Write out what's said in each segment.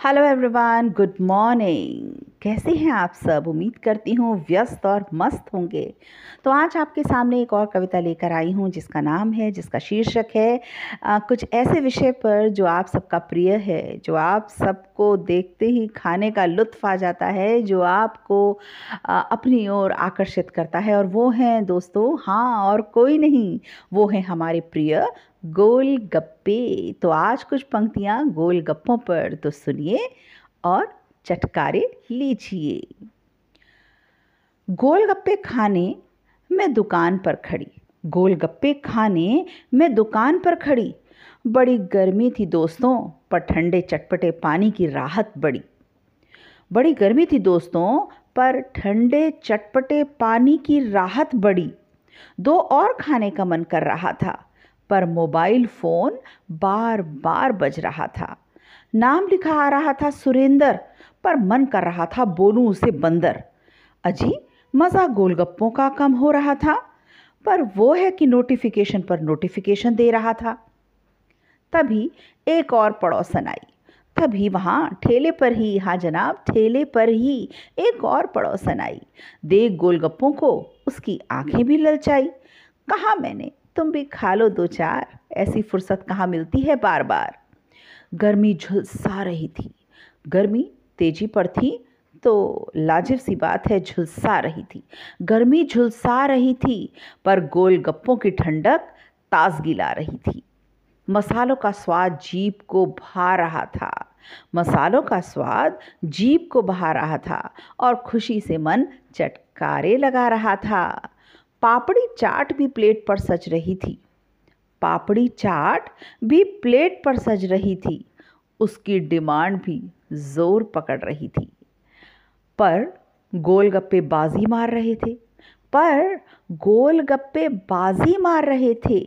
Hello everyone good morning कैसे हैं आप सब? उम्मीद करती हूँ व्यस्त और मस्त होंगे। तो आज आपके सामने एक और कविता लेकर आई हूँ जिसका नाम है जिसका शीर्षक है आ, कुछ ऐसे विषय पर जो आप सबका प्रिय है जो आप सबको देखते ही खाने का लुत्फ आ जाता है जो आपको आ, अपनी ओर आकर्षित करता है। और वो हैं दोस्तों हाँ और कोई नहीं वो हैं हमारे प्रिय गोल गप्पे तो आज कुछ पंक्तियाँ गोल गप्पों पर तो सुनिए और चटकारे लीजिए। गोलगप्पे खाने मैं दुकान पर खड़ी। गोलगप्पे खाने मैं दुकान पर खड़ी। बड़ी गर्मी थी दोस्तों, पर ठंडे चटपटे पानी की राहत बड़ी। बड़ी गर्मी थी दोस्तों, पर ठंडे चटपटे पानी की राहत बड़ी। दो और खाने का मन कर रहा था। पर मोबाइल फ़ोन बार बार बज रहा था। नाम लिखा आ रहा था सुरेंदर, पर मन कर रहा था बोलूँ उसे बंदर। अजी, मज़ा गोलगप्पों का कम हो रहा था, पर वो है कि नोटिफिकेशन पर नोटिफिकेशन दे रहा था। तभी एक और पड़ोसन आई। तभी वहाँ ठेले पर ही हाँ जनाब, ठेले पर ही एक और पड़ोसन आई। देख गोलगप्पों को, उसकी आँखें भी ललचाई। कहा मैंने तुम भी खा लो दो चार। ऐसी फुर्सत कहाँ मिलती है बार बार गर्मी झुलसा रही थी। गर्मी तेज़ी पर थी तो लाजिब सी बात है, झुलसा रही थी। गर्मी झुलसा रही थी, पर गोल गप्पों की ठंडक ताजगी ला रही थी। मसालों का स्वाद जीप को भा रहा था। मसालों का स्वाद जीप को बहा रहा था और खुशी से मन चटकारे लगा रहा था। पापड़ी चाट भी प्लेट पर सज रही थी। पापड़ी चाट भी प्लेट पर सज रही थी। उसकी डिमांड भी ज़ोर पकड़ रही थी। पर गोलगप्पे बाजी मार रहे थे। पर गोलगप्पे बाजी मार रहे थे।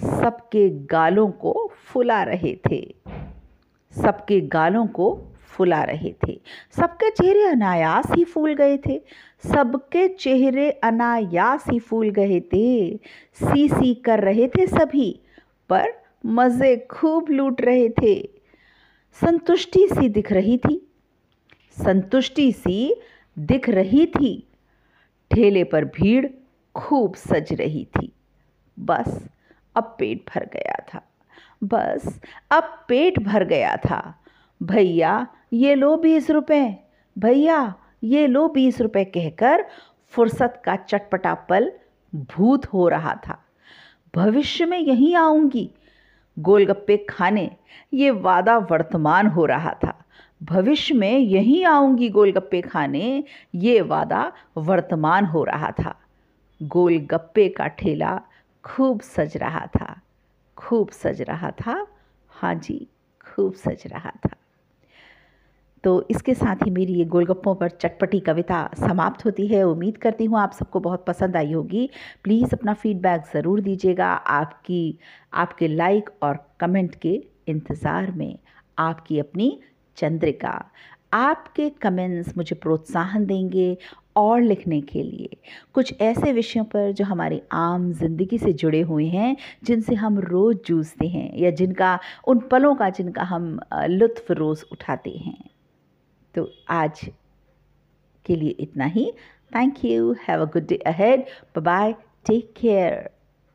सबके गालों को फुला रहे थे। सबके गालों को फुला रहे थे। सबके चेहरे अनायास ही फूल गए थे। सबके चेहरे अनायास ही फूल गए थे। सी सी कर रहे थे सभी, पर मज़े खूब लूट रहे थे। संतुष्टि सी दिख रही थी। संतुष्टि सी दिख रही थी। ठेले पर भीड़ खूब सज रही थी। बस, अब पेट भर गया था। बस, अब पेट भर गया था। भैया, ये लो बीस रुपये भैया, ये लो बीस रुपये कहकर फुर्सत का चटपटा पल भूत हो रहा था। भविष्य में यहीं आऊँगी। गोलगप्पे खाने, ये वादा वर्तमान हो रहा था। भविष्य में यहीं आऊँगी गोलगप्पे खाने, ये वादा वर्तमान हो रहा था। गोलगप्पे का ठेला खूब सज रहा था। खूब सज रहा था। हाँ जी, खूब सज रहा था। तो इसके साथ ही मेरी ये गोलगप्पों पर चटपटी कविता समाप्त होती है। उम्मीद करती हूँ आप सबको बहुत पसंद आई होगी। प्लीज़ अपना फीडबैक ज़रूर दीजिएगा। आपकी, आपके लाइक और कमेंट के इंतज़ार में आपकी अपनी चंद्रिका। आपके कमेंट्स मुझे प्रोत्साहन देंगे और लिखने के लिए। कुछ ऐसे विषयों पर जो हमारी आम ज़िंदगी से जुड़े हुए हैं, जिनसे हम रोज़ जूझते हैं या जिनका, उन पलों का जिनका हम लुत्फ़ रोज़ उठाते हैं। तो आज के लिए इतना ही। Thank you have a good day ahead bye take care